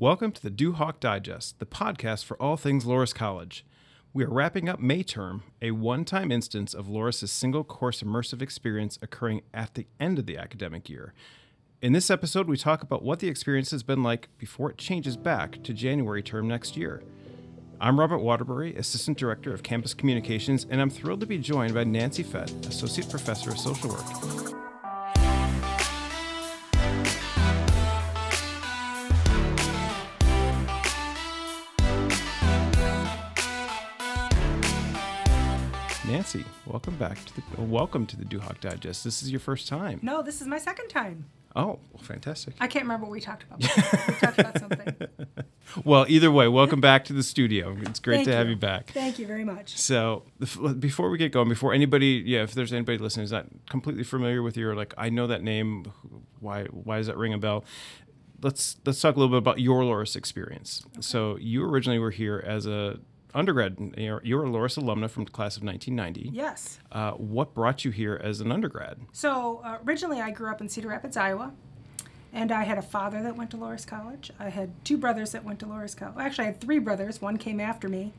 Welcome to the Duhawk Digest, the podcast for all things Loras College. We are wrapping up May term, a one time instance of Loras' single course immersive experience occurring at the end of the academic year. In this episode, we talk about what the experience has been like before it changes back to January term next year. I'm Robert Waterbury, Assistant Director of Campus Communications, and I'm thrilled to be joined by Nancy Fett, Associate Professor of Social Work. Welcome back to the uh, welcome to the Duhawk Digest. This is your first time. No, this is my second time. Oh, well, fantastic. I can't remember what we talked about. we talked about something. Well, either way, welcome back to the studio. It's great Thank to have you. you back. Thank you very much. So, before we get going, before anybody, yeah, if there's anybody listening who's not completely familiar with you, or like, I know that name, why why does that ring a bell? Let's let's talk a little bit about your Loras experience. So, you originally were here as a undergrad. You're, you're a Loras alumna from the class of 1990. Yes. Uh, what brought you here as an undergrad? So uh, originally, I grew up in Cedar Rapids, Iowa, and I had a father that went to Loras College. I had two brothers that went to Loras College. Actually, I had three brothers. One came after me.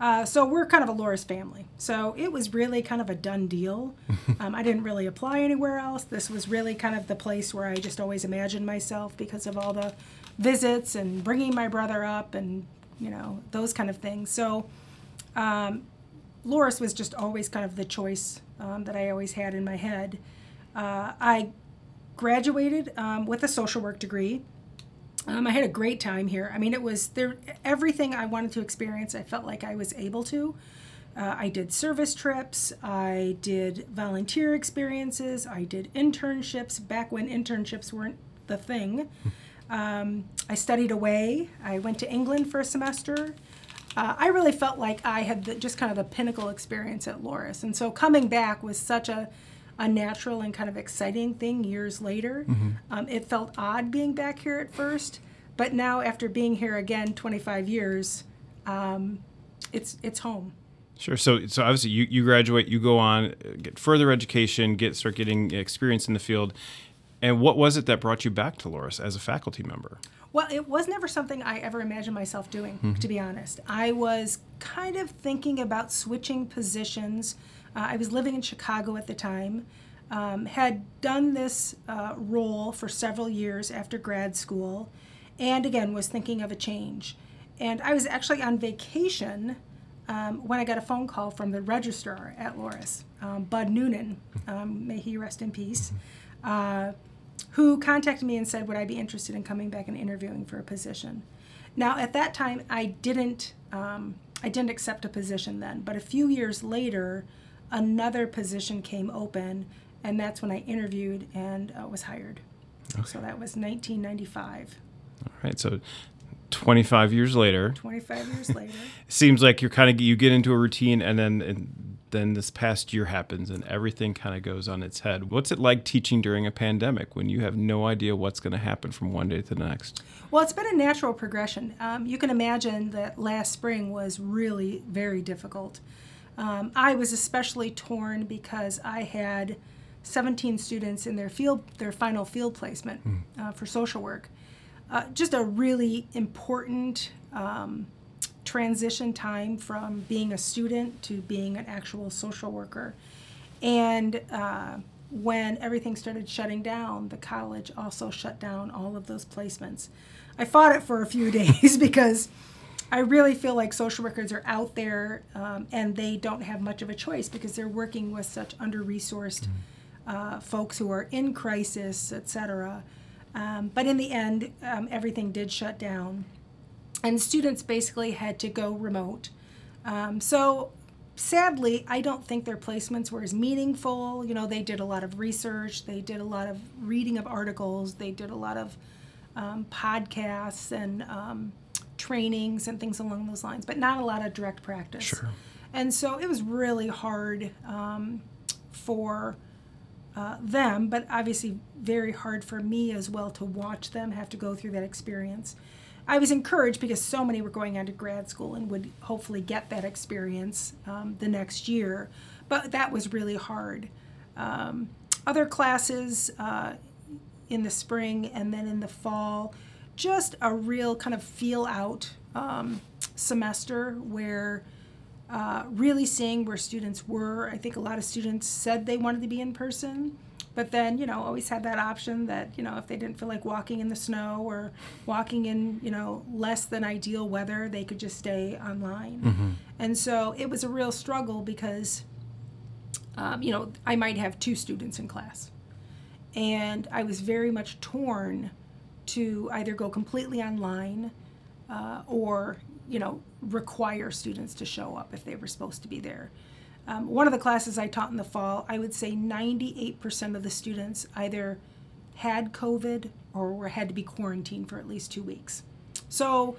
Uh, so we're kind of a Loras family. So it was really kind of a done deal. um, I didn't really apply anywhere else. This was really kind of the place where I just always imagined myself because of all the visits and bringing my brother up and you know those kind of things. So um, Loras was just always kind of the choice um, that I always had in my head. Uh, I graduated um, with a social work degree. Um, I had a great time here. I mean, it was there. Everything I wanted to experience, I felt like I was able to. Uh, I did service trips. I did volunteer experiences. I did internships back when internships weren't the thing. Um, I studied away. I went to England for a semester. Uh, I really felt like I had the, just kind of the pinnacle experience at Loras. And so coming back was such a, a natural and kind of exciting thing years later. Um, it felt odd being back here at first, but now after being here again 25 years, um, it's, it's home. Sure. So, so obviously, you, you graduate, you go on, get further education, get start getting experience in the field. And what was it that brought you back to Loras as a faculty member? Well, it was never something I ever imagined myself doing, to be honest. I was kind of thinking about switching positions. Uh, I was living in Chicago at the time, um, had done this uh, role for several years after grad school, and again was thinking of a change. And I was actually on vacation um, when I got a phone call from the registrar at Loras, um, Bud Noonan, um, may he rest in peace, uh, who contacted me and said, Would I be interested in coming back and interviewing for a position? Now, at that time, I didn't, um, I didn't accept a position then, but a few years later, another position came open, and that's when I interviewed and uh, was hired. So that was 1995. All right. So, 25 years later, 25 years later. seems like you're kind of you get into a routine, and then and then this past year happens, and everything kind of goes on its head. What's it like teaching during a pandemic when you have no idea what's going to happen from one day to the next? Well, it's been a natural progression. Um, you can imagine that last spring was really very difficult. Um, I was especially torn because I had 17 students in their field, their final field placement uh, for social work. Uh, just a really important um, transition time from being a student to being an actual social worker. And uh, when everything started shutting down, the college also shut down all of those placements. I fought it for a few days because I really feel like social workers are out there um, and they don't have much of a choice because they're working with such under resourced uh, folks who are in crisis, et cetera. Um, but in the end, um, everything did shut down and students basically had to go remote. Um, so sadly, I don't think their placements were as meaningful. You know, they did a lot of research, they did a lot of reading of articles, they did a lot of um, podcasts and um, trainings and things along those lines, but not a lot of direct practice. Sure. And so it was really hard um, for uh, them, but obviously very hard for me as well to watch them have to go through that experience. I was encouraged because so many were going on to grad school and would hopefully get that experience um, the next year, but that was really hard. Um, other classes uh, in the spring and then in the fall just a real kind of feel out um, semester where uh, really seeing where students were. I think a lot of students said they wanted to be in person, but then, you know, always had that option that, you know, if they didn't feel like walking in the snow or walking in, you know, less than ideal weather, they could just stay online. Mm-hmm. And so it was a real struggle because, um, you know, I might have two students in class. And I was very much torn to either go completely online uh, or, you know, require students to show up if they were supposed to be there. Um, one of the classes I taught in the fall, I would say 98% of the students either had COVID or were, had to be quarantined for at least two weeks. So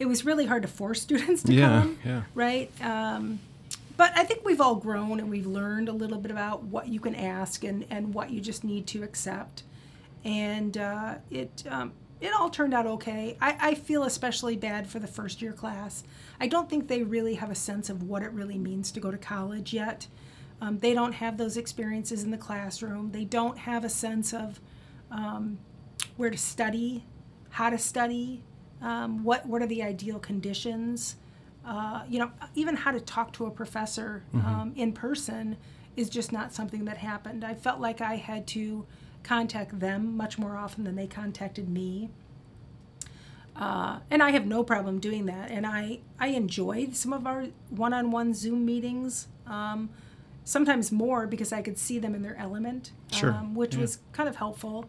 it was really hard to force students to Yeah, come, yeah. right? Um, but I think we've all grown and we've learned a little bit about what you can ask and, and what you just need to accept. And uh, it, um, it all turned out okay. I, I feel especially bad for the first year class. I don't think they really have a sense of what it really means to go to college yet. Um, they don't have those experiences in the classroom. They don't have a sense of um, where to study, how to study, um, what what are the ideal conditions. Uh, you know, even how to talk to a professor um, in person is just not something that happened. I felt like I had to contact them much more often than they contacted me. Uh, and I have no problem doing that. And I, I enjoyed some of our one on one Zoom meetings, um, sometimes more because I could see them in their element, Sure, um, which yeah. was kind of helpful.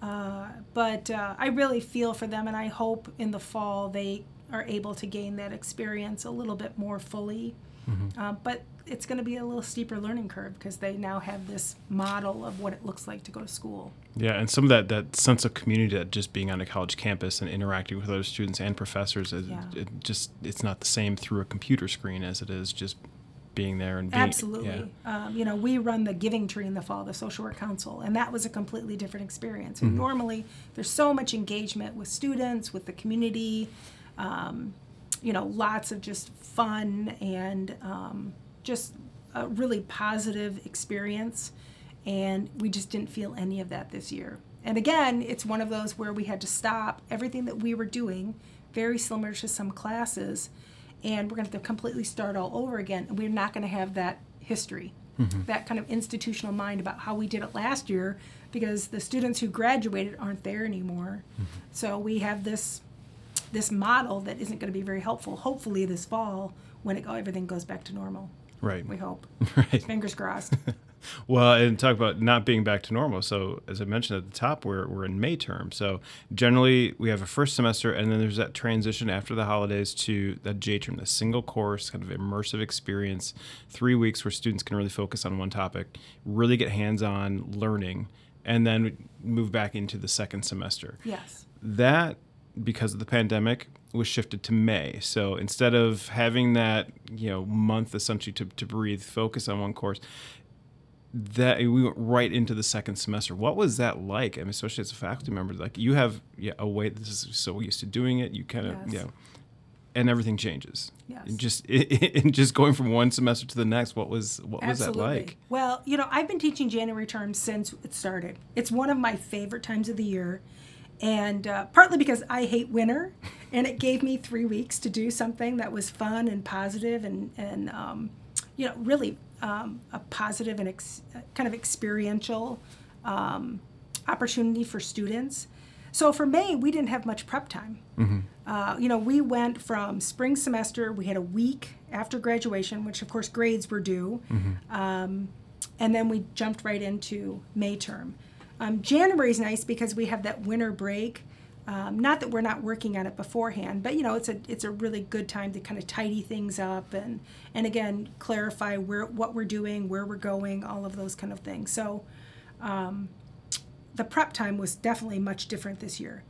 Uh, but uh, I really feel for them, and I hope in the fall they are able to gain that experience a little bit more fully. Mm-hmm. Uh, but it's going to be a little steeper learning curve because they now have this model of what it looks like to go to school. Yeah, and some of that, that sense of community that just being on a college campus and interacting with other students and professors, is, Yeah. it just it's not the same through a computer screen as it is just being there and being Absolutely. Um, you know, we run the Giving Tree in the fall, the Social Work Council, and that was a completely different experience. Mm-hmm. Normally, there's so much engagement with students, with the community, um, you know, lots of just fun and um, just a really positive experience. And we just didn't feel any of that this year. And again, it's one of those where we had to stop everything that we were doing, very similar to some classes, and we're going to have to completely start all over again. And we're not going to have that history, that kind of institutional mind about how we did it last year, because the students who graduated aren't there anymore. So we have this this model that isn't going to be very helpful. Hopefully, this fall when it, everything goes back to normal. Right. We hope. Right. Fingers crossed. Well, and talk about not being back to normal. So, as I mentioned at the top, we're, we're in May term. So, generally, we have a first semester, and then there's that transition after the holidays to that J term, the single course, kind of immersive experience, three weeks where students can really focus on one topic, really get hands on learning, and then move back into the second semester. yes. That, because of the pandemic, was shifted to May. So instead of having that, you know, month essentially to, to breathe, focus on one course, that we went right into the second semester. What was that like? I mean, especially as a faculty member, like you have yeah, a way. This is so used to doing it. You kind of Yes. you know, and everything changes. Yes. And just and just going from one semester to the next. What was what was that like? Well, you know, I've been teaching January terms since it started. It's one of my favorite times of the year. And uh, partly because I hate winter, and it gave me three weeks to do something that was fun and positive and, and um, you know, really um, a positive and ex- kind of experiential um, opportunity for students. So for May, we didn't have much prep time. Uh, you know, we went from spring semester, we had a week after graduation, which of course grades were due, um, and then we jumped right into May term. Um, January is nice because we have that winter break. Um, not that we're not working on it beforehand, but you know, it's a it's a really good time to kind of tidy things up and and again clarify where what we're doing, where we're going, all of those kind of things. So um, the prep time was definitely much different this year.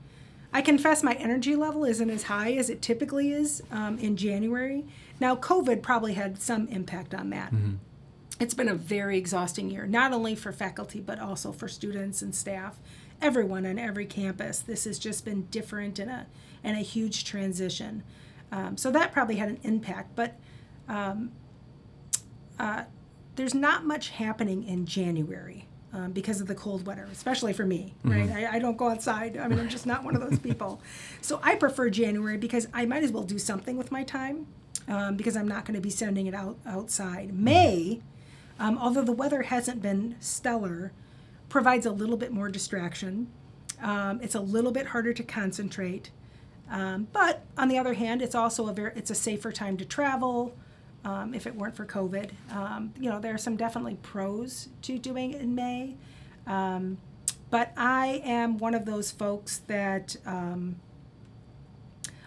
I confess my energy level isn't as high as it typically is um, in January. Now, COVID probably had some impact on that. It's been a very exhausting year, not only for faculty, but also for students and staff, everyone on every campus. This has just been different and a, and a huge transition. Um, so that probably had an impact, but um, uh, there's not much happening in January. um, because of the cold weather, especially for me, right? I, I don't go outside. I mean, I'm just not one of those people. So I prefer January because I might as well do something with my time um, because I'm not going to be sending it out outside. May, um, although the weather hasn't been stellar, provides a little bit more distraction. Um, it's a little bit harder to concentrate. Um, but on the other hand, it's also a very it's a safer time to travel. Um, if it weren't for COVID, um, you know there are some definitely pros to doing it in May. Um, but I am one of those folks that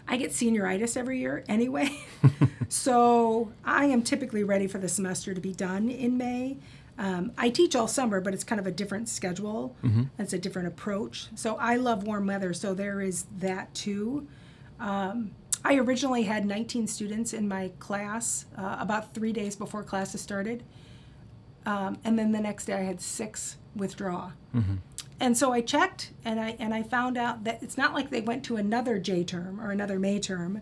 I get senioritis every year anyway. so I am typically ready for the semester to be done in May. Um, I teach all summer, but it's kind of a different schedule. It's a different approach. So I love warm weather, so there is that too. Um, I originally had 19 students in my class uh, about three days before classes started. Um, and then the next day I had six withdraw. And so I checked and I, and I found out that it's not like they went to another J term or another May term.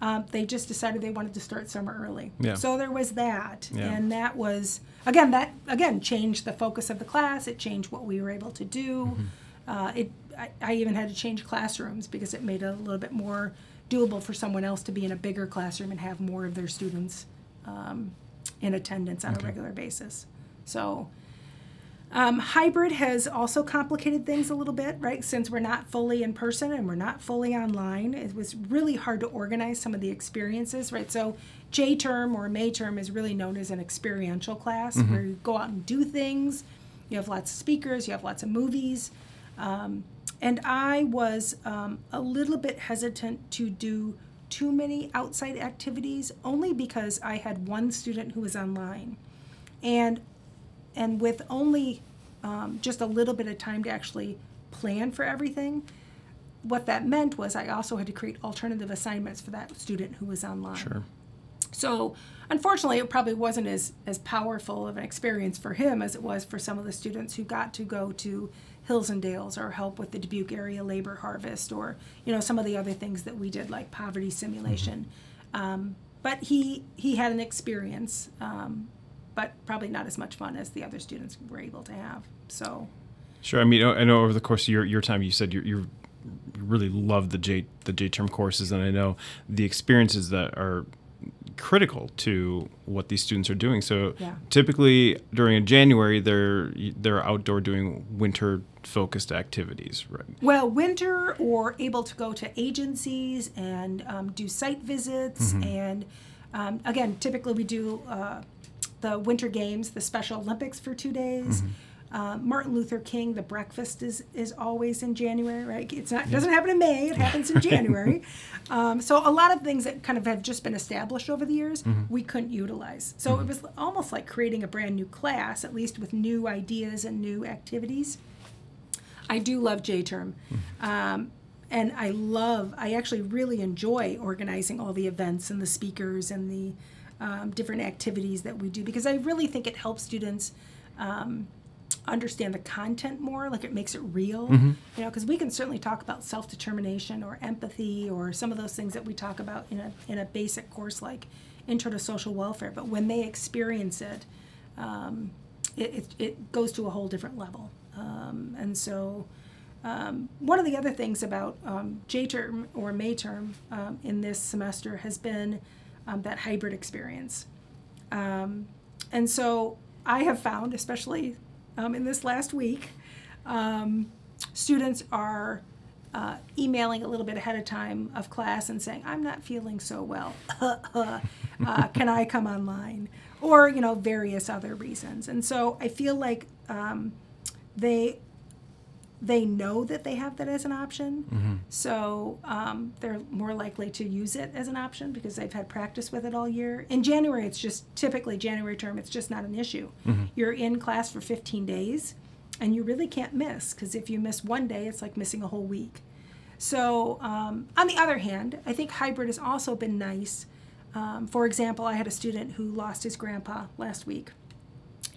Um, they just decided they wanted to start summer early. Yeah. So there was that. Yeah. And that was, again, that again changed the focus of the class. It changed what we were able to do. Uh, it, I, I even had to change classrooms because it made it a little bit more doable for someone else to be in a bigger classroom and have more of their students um, in attendance on a regular basis. So, um, hybrid has also complicated things a little bit, right? Since we're not fully in person and we're not fully online, it was really hard to organize some of the experiences, right? So, J term or May term is really known as an experiential class where you go out and do things. You have lots of speakers, you have lots of movies. Um, and I was um, a little bit hesitant to do too many outside activities only because I had one student who was online. And and with only um, just a little bit of time to actually plan for everything, what that meant was I also had to create alternative assignments for that student who was online. Sure. So, unfortunately, it probably wasn't as, as powerful of an experience for him as it was for some of the students who got to go to Hills and Dales or help with the Dubuque area labor harvest or, you know, some of the other things that we did like poverty simulation. Um, but he, he had an experience, um, but probably not as much fun as the other students were able to have. So, Sure. I mean, I know over the course of your, your time, you said you you really love the J the J term courses, and I know the experiences that are critical to what these students are doing. So Yeah. typically during January, they're they're outdoor doing winter focused activities, right? Well, winter or able to go to agencies and um, do site visits. And um, again, typically we do uh, the Winter Games, the Special Olympics for two days. Uh, Martin Luther King, the breakfast is, is always in January, right? It's not doesn't happen in May; it happens in January. Um, so a lot of things that kind of have just been established over the years, we couldn't utilize. So it was almost like creating a brand new class, at least with new ideas and new activities. I do love J term. Um, and I love, I actually really enjoy organizing all the events and the speakers and the um, different activities that we do because I really think it helps students um, understand the content more, like it makes it real. You know, because we can certainly talk about self determination or empathy or some of those things that we talk about in a, in a basic course like Intro to Social Welfare, but when they experience it, um, it, it, it goes to a whole different level. Um, and so, um, one of the other things about um, J term or May term um, in this semester has been um, that hybrid experience. Um, and so, I have found, especially um, in this last week, um, students are uh, emailing a little bit ahead of time of class and saying, I'm not feeling so well. uh, can I come online? Or, you know, various other reasons. And so I feel like um, they they know that they have that as an option. So um, they're more likely to use it as an option because they've had practice with it all year. In January, it's just typically January term, it's just not an issue. You're in class for 15 days and you really can't miss because if you miss one day, it's like missing a whole week. So, um, on the other hand, I think hybrid has also been nice. Um, for example, I had a student who lost his grandpa last week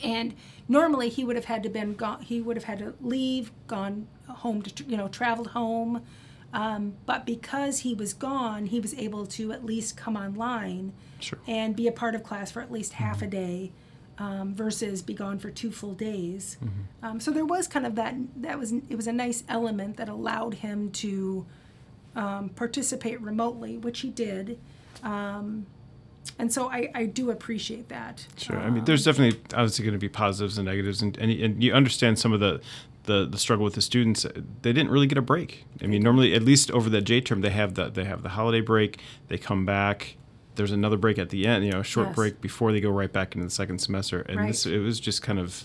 and normally he would have had to been gone he would have had to leave gone home to you know traveled home um, but because he was gone he was able to at least come online Sure. and be a part of class for at least half a day um, versus be gone for two full days. Mm-hmm. Um, so there was kind of that. That was it was a nice element that allowed him to um, participate remotely, which he did. Um, and so I, I do appreciate that. Sure. I mean, there's definitely obviously going to be positives and negatives, and, and, and you understand some of the, the, the struggle with the students. They didn't really get a break. I mean, normally, at least over the J term, they have the they have the holiday break. They come back. There's another break at the end, you know, a short Yes. break before they go right back into the second semester. And Right. this it was just kind of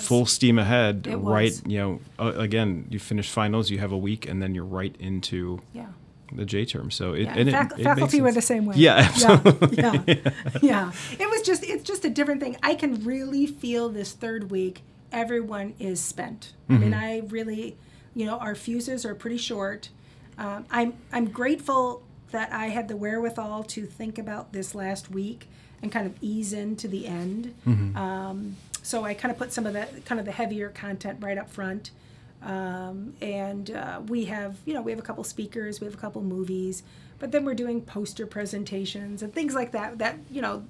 full steam ahead. Right, you know, uh, again, you finish finals, you have a week, and then you're right into Yeah. The J term. So it, Yeah, and it, fac- it makes faculty were the same way. Yeah, absolutely. Yeah, yeah, yeah. It was just it's just a different thing. I can really feel this third week. Everyone is spent. I mean, Mm-hmm. I really, you know, our fuses are pretty short. Um, I'm I'm grateful that I had the wherewithal to think about this last week and kind of ease into the end. Mm-hmm. Um, so I kind of put some of the kind of the heavier content right up front. Um, and uh, we have, you know, we have a couple speakers, we have a couple movies, but then we're doing poster presentations and things like that. That you know,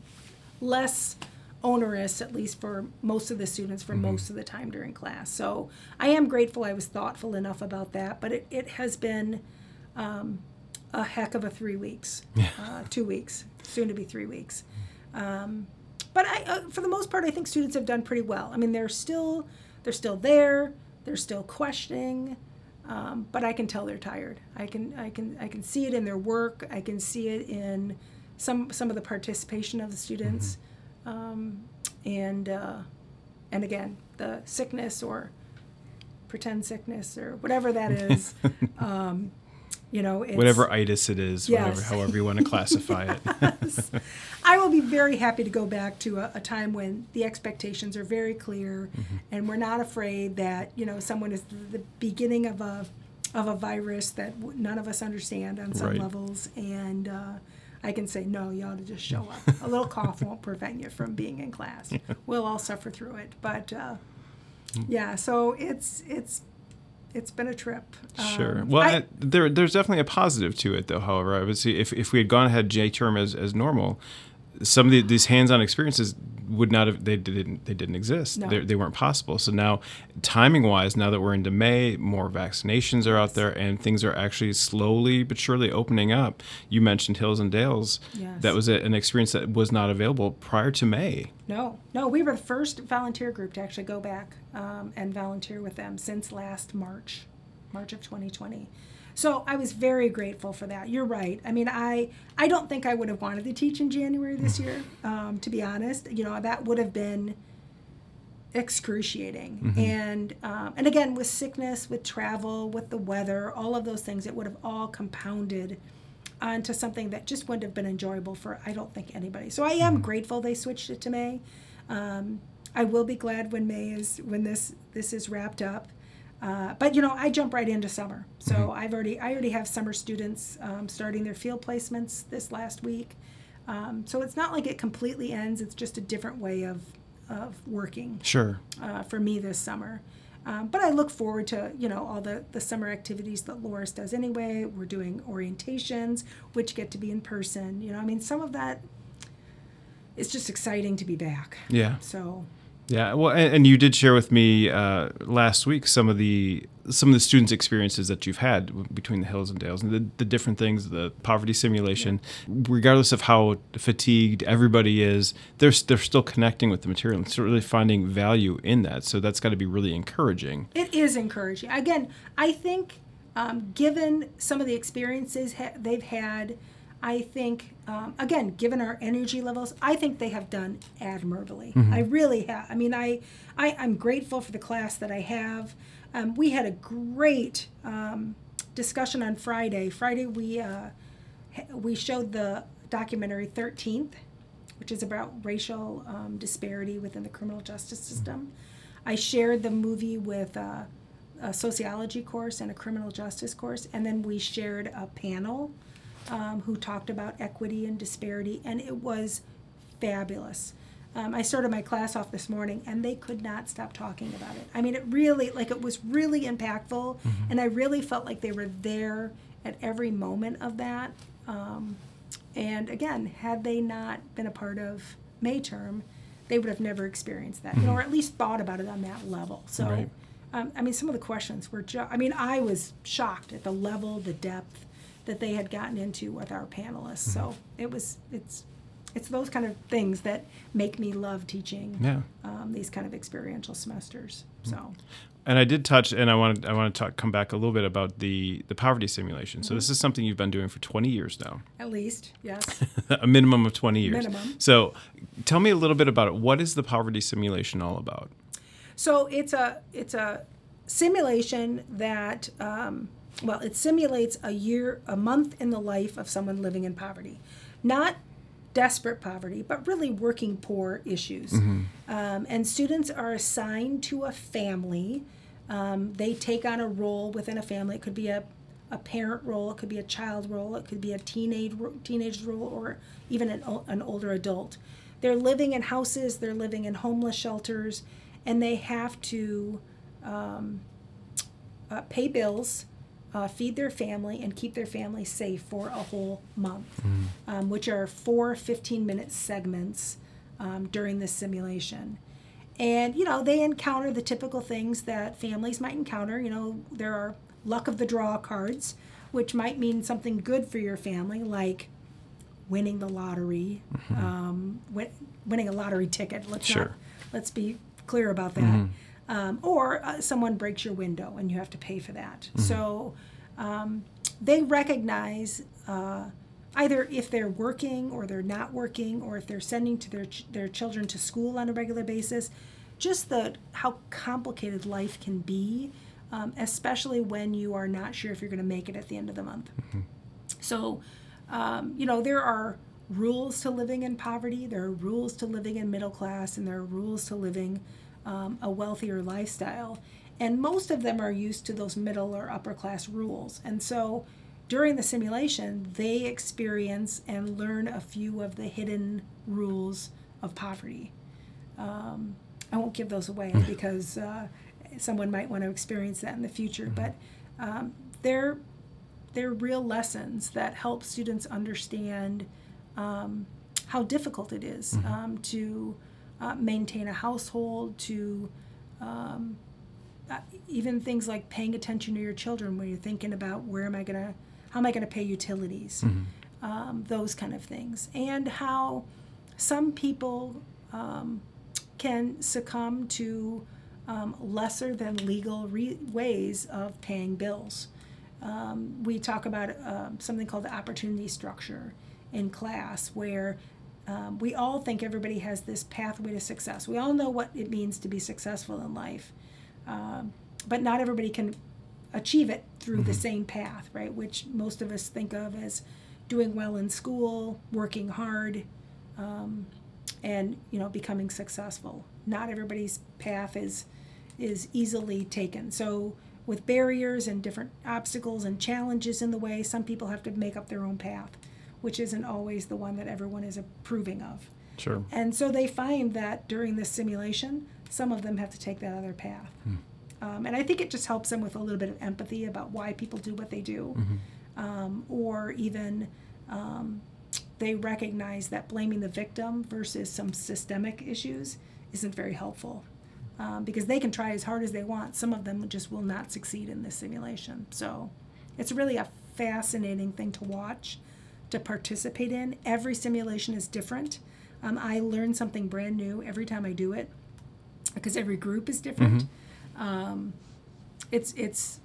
less onerous, at least for most of the students, for most of the time during class. So I am grateful I was thoughtful enough about that. But it, it has been um, a heck of a three weeks, uh, two weeks, soon to be three weeks. Um, but I, uh, for the most part, I think students have done pretty well. I mean, they're still they're still there. They're still questioning, um, but I can tell they're tired. I can I can I can see it in their work. I can see it in some some of the participation of the students, um, and uh, and again the sickness or pretend sickness or whatever that is. you know, it's, whatever itis it is, whatever, however you want to classify it. I will be very happy to go back to a, a time when the expectations are very clear, and we're not afraid that you know someone is the, the beginning of a of a virus that w- none of us understand on some Right. levels, and uh, I can say no, you ought to just show up. a little cough won't prevent you from being in class. We'll all suffer through it, but uh, yeah. So it's it's it's been a trip. Sure. Um, Well, I- I, there, there's definitely a positive to it, though. However, I would say if, if we had gone ahead J term as, as normal, some of the, these hands-on experiences would not have they didn't they didn't exist. No. They, they weren't possible. So now, timing-wise, now that we're into May, more vaccinations are out there, and things are actually slowly but surely opening up. You mentioned Hills and Dales. Yes. That was a, an experience that was not available prior to May. No, no, we were the first volunteer group to actually go back um, and volunteer with them since last March, March of 2020. So I was very grateful for that. You're right. I mean, I I don't think I would have wanted to teach in January this year. Um, to be honest, you know that would have been excruciating. And um, and again, with sickness, with travel, with the weather, all of those things, it would have all compounded onto something that just wouldn't have been enjoyable for I don't think anybody. So I am grateful they switched it to May. Um, I will be glad when May is when this this is wrapped up. Uh, but you know, I jump right into summer, so I've already I already have summer students um, starting their field placements this last week. Um, so it's not like it completely ends. It's just a different way of of working Sure. uh, for me this summer. Um, but I look forward to you know all the the summer activities that Loras does anyway. We're doing orientations, which get to be in person. You know, I mean, some of that is just exciting to be back. Yeah. So Yeah, well, and, and you did share with me uh, last week some of the some of the students' experiences that you've had between the hills and dales, and the, the different things, the poverty simulation. Regardless of how fatigued everybody is, they're they're still connecting with the material and still really finding value in that. So that's got to be really encouraging. It is encouraging. Again, I think um, given some of the experiences ha- they've had, I think, um, again, given our energy levels, I think they have done admirably. I really have. I mean, I, I, I'm grateful for the class that I have. Um, we had a great um, discussion on Friday. Friday, we, uh, we showed the documentary 13th, which is about racial um, disparity within the criminal justice system. I shared the movie with uh, a sociology course and a criminal justice course, and then we shared a panel um, who talked about equity and disparity, and it was fabulous. Um, I started my class off this morning, and they could not stop talking about it. I mean, it really, like, it was really impactful, and I really felt like they were there at every moment of that. Um, and again, had they not been a part of May term, they would have never experienced that, you know, or at least thought about it on that level. So, Right. um, I mean, some of the questions were, ju- I mean, I was shocked at the level, the depth that they had gotten into with our panelists. So it was, it's, it's those kind of things that make me love teaching Yeah. um, these kind of experiential semesters. So, And I did touch, and I want to I want to talk, come back a little bit about the the poverty simulation. So this is something you've been doing for 20 years now, at least, yes. a minimum of 20 years. Minimum. So tell me a little bit about it. What is the poverty simulation all about? So it's a it's a simulation that um, well it simulates a year a month in the life of someone living in poverty, not desperate poverty, but really working poor issues. Um, and students are assigned to a family. Um, they take on a role within a family. It could be a a parent role, it could be a child role, it could be a teenage teenage role, or even an, an older adult. They're living in houses, they're living in homeless shelters, and they have to um, uh, pay bills, uh, feed their family, and keep their family safe for a whole month, um, which are four 15 minute segments um, during this simulation. And, you know, they encounter the typical things that families might encounter. You know, there are luck of the draw cards, which might mean something good for your family, like winning the lottery, um, win, winning a lottery ticket. Let's Sure. not, let's be clear about that. Um, or uh, someone breaks your window and you have to pay for that. So um, they recognize uh, either if they're working or they're not working, or if they're sending to their ch- their children to school on a regular basis, just the how complicated life can be, um, especially when you are not sure if you're going to make it at the end of the month. So, um, you know, there are rules to living in poverty, there are rules to living in middle class, and there are rules to living um, a wealthier lifestyle. And most of them are used to those middle or upper class rules. And so during the simulation, they experience and learn a few of the hidden rules of poverty. Um, I won't give those away because uh, someone might want to experience that in the future, but um, they're they're real lessons that help students understand um, how difficult it is, um, to uh, maintain a household, to um, uh, even things like paying attention to your children when you're thinking about where am I going to, how am I going to pay utilities, um, those kind of things, and how some people um, can succumb to um, lesser than legal re- ways of paying bills. Um, we talk about um, something called the opportunity structure in class, where um, we all think everybody has this pathway to success. We all know what it means to be successful in life, um, but not everybody can achieve it through the same path, right? Which most of us think of as doing well in school, working hard, um, and you know becoming successful. Not everybody's path is is easily taken. So with barriers and different obstacles and challenges in the way, some people have to make up their own path, which isn't always the one that everyone is approving of. Sure. And so they find that during this simulation, some of them have to take that other path. Um, and I think it just helps them with a little bit of empathy about why people do what they do. Um, or even um, they recognize that blaming the victim versus some systemic issues isn't very helpful. Um, because they can try as hard as they want. Some of them just will not succeed in this simulation. So it's really a fascinating thing to watch, to participate in. Every simulation is different. Um, I learn something brand new every time I do it because every group is different. Um, it's it's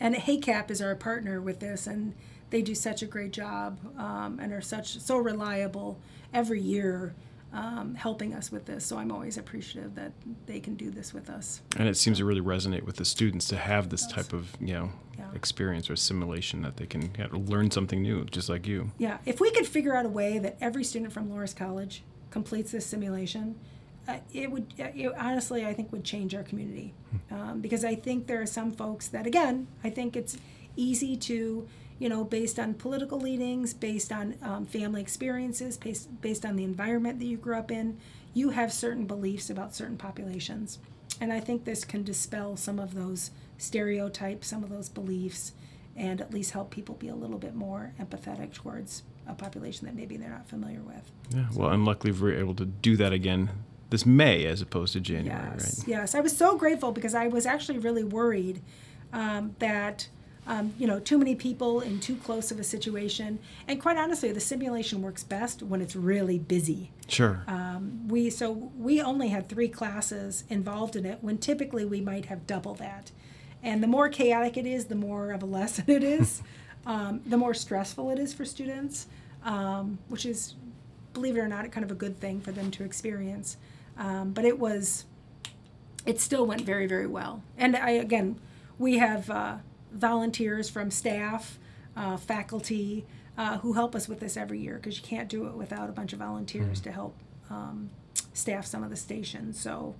and HeyCap is our partner with this, and they do such a great job um, and are such so reliable every year um, helping us with this. So I'm always appreciative that they can do this with us. And it seems to really resonate with the students to have this type of you know Yeah. experience or simulation that they can learn something new, just like you. Yeah, if we could figure out a way that every student from Loras College completes this simulation, uh, it would uh, it, honestly I think would change our community um, because I think there are some folks that again I think it's easy to you know based on political leanings, based on um, family experiences, based based on the environment that you grew up in, you have certain beliefs about certain populations, and I think this can dispel some of those stereotypes, some of those beliefs, and at least help people be a little bit more empathetic towards a population that maybe they're not familiar with. Yeah. Well, and luckily we're able to do that again this May as opposed to January, Yes, right? yes. I was so grateful because I was actually really worried um, that um, you know too many people in too close of a situation. And quite honestly, the simulation works best when it's really busy. Sure. Um, we so we only had three classes involved in it when typically we might have double that. And the more chaotic it is, the more of a lesson it is. um, the more stressful it is for students, um, which is, believe it or not, kind of a good thing for them to experience. Um, but it was, it still went very very well. And I again, we have uh, volunteers from staff, uh, faculty. Uh, who help us with this every year because you can't do it without a bunch of volunteers to help um, staff some of the stations. So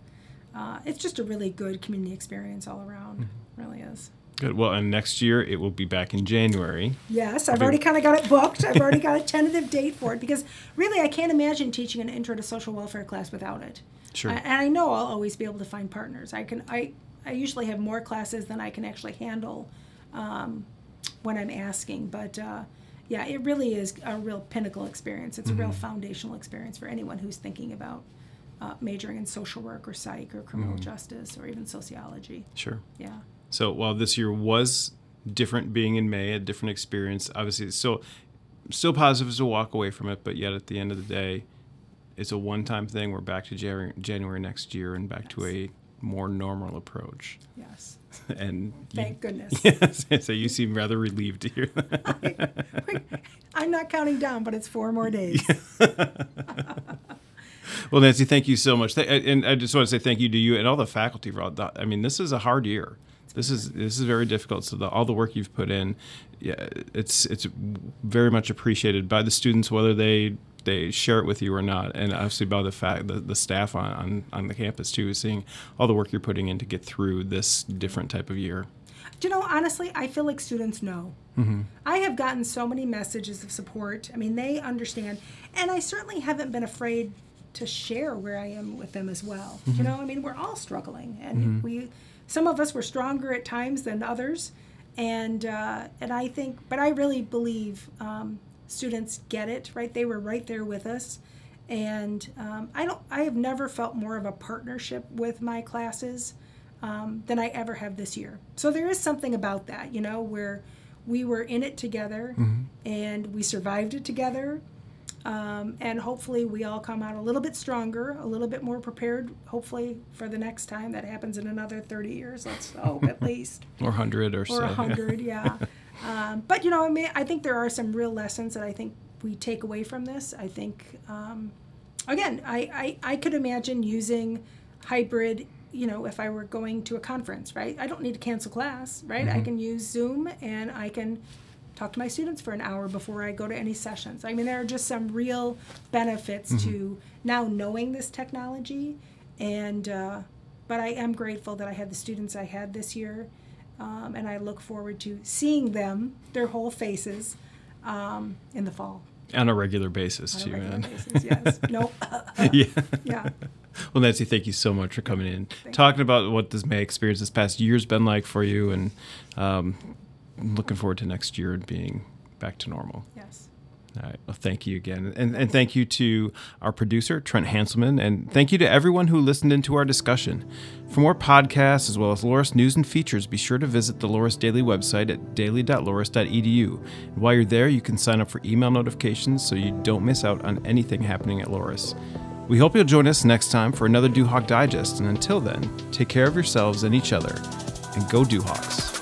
uh, it's just a really good community experience all around. Really is. Good. Well, and next year it will be back in January. Yes, I've already kind of got it booked. I've already got a tentative date for it because really I can't imagine teaching an intro to social welfare class without it. Sure. A- And I know I'll always be able to find partners. I can I I usually have more classes than I can actually handle um, when I'm asking, but. Uh, yeah, it really is a real pinnacle experience. It's a real foundational experience for anyone who's thinking about uh, majoring in social work or psych or criminal justice or even sociology. Sure. Yeah. So while this year was different being in May, a different experience, obviously it's still still positives to walk away from it, but yet at the end of the day, it's a one time thing. We're back to January, January next year and back to a more normal approach. Yes. And you- Thank goodness. yes, so you seem rather relieved to hear that. I'm not counting down, but it's four more days. Well, Nancy, thank you so much. And I just want to say thank you to you and all the faculty for all that. I mean, this is a hard year. This is this is very difficult. So the, all the work you've put in, yeah, it's it's very much appreciated by the students, whether they they share it with you or not, and obviously by the fact that the staff on, on on the campus too, is seeing all the work you're putting in to get through this different type of year. Do you know, honestly, I feel like students know. I have gotten so many messages of support. I mean, they understand. And I certainly haven't been afraid to share where I am with them as well. You know, I mean, we're all struggling. And we, some of us were stronger at times than others. And, uh, and I think, but I really believe um, students get it, right? They were right there with us. And um, I don't, I have never felt more of a partnership with my classes um, than I ever have this year. So there is something about that, you know, where we were in it together and we survived it together. Um, and hopefully we all come out a little bit stronger, a little bit more prepared, hopefully for the next time that happens in another 30 years. Let's hope at least Or hundred or, so. or yeah. a hundred, yeah. Um, but you know, I mean, I think there are some real lessons that I think we take away from this. I think, um, again, I, I I could imagine using hybrid. You know, if I were going to a conference, right? I don't need to cancel class, right? I can use Zoom and I can talk to my students for an hour before I go to any sessions. I mean, there are just some real benefits to now knowing this technology, and uh, but I am grateful that I had the students I had this year, um, and I look forward to seeing them, their whole faces, um, in the fall On a regular basis on a too. regular man. basis. Yes, no, yeah. yeah, Well, Nancy, thank you so much for coming in, talking about what this May experience this past year's been like for you, and um, looking forward to next year and being back to normal. yes. All right. Well, thank you again. And, and thank you to our producer, Trent Hanselman. And thank you to everyone who listened into our discussion. For more podcasts as well as Loras news and features, be sure to visit the Loras Daily website at daily.loras.edu. And while you're there, you can sign up for email notifications so you don't miss out on anything happening at Loras. We hope you'll join us next time for another Duhawk Digest. And until then, take care of yourselves and each other, and go Duhawks.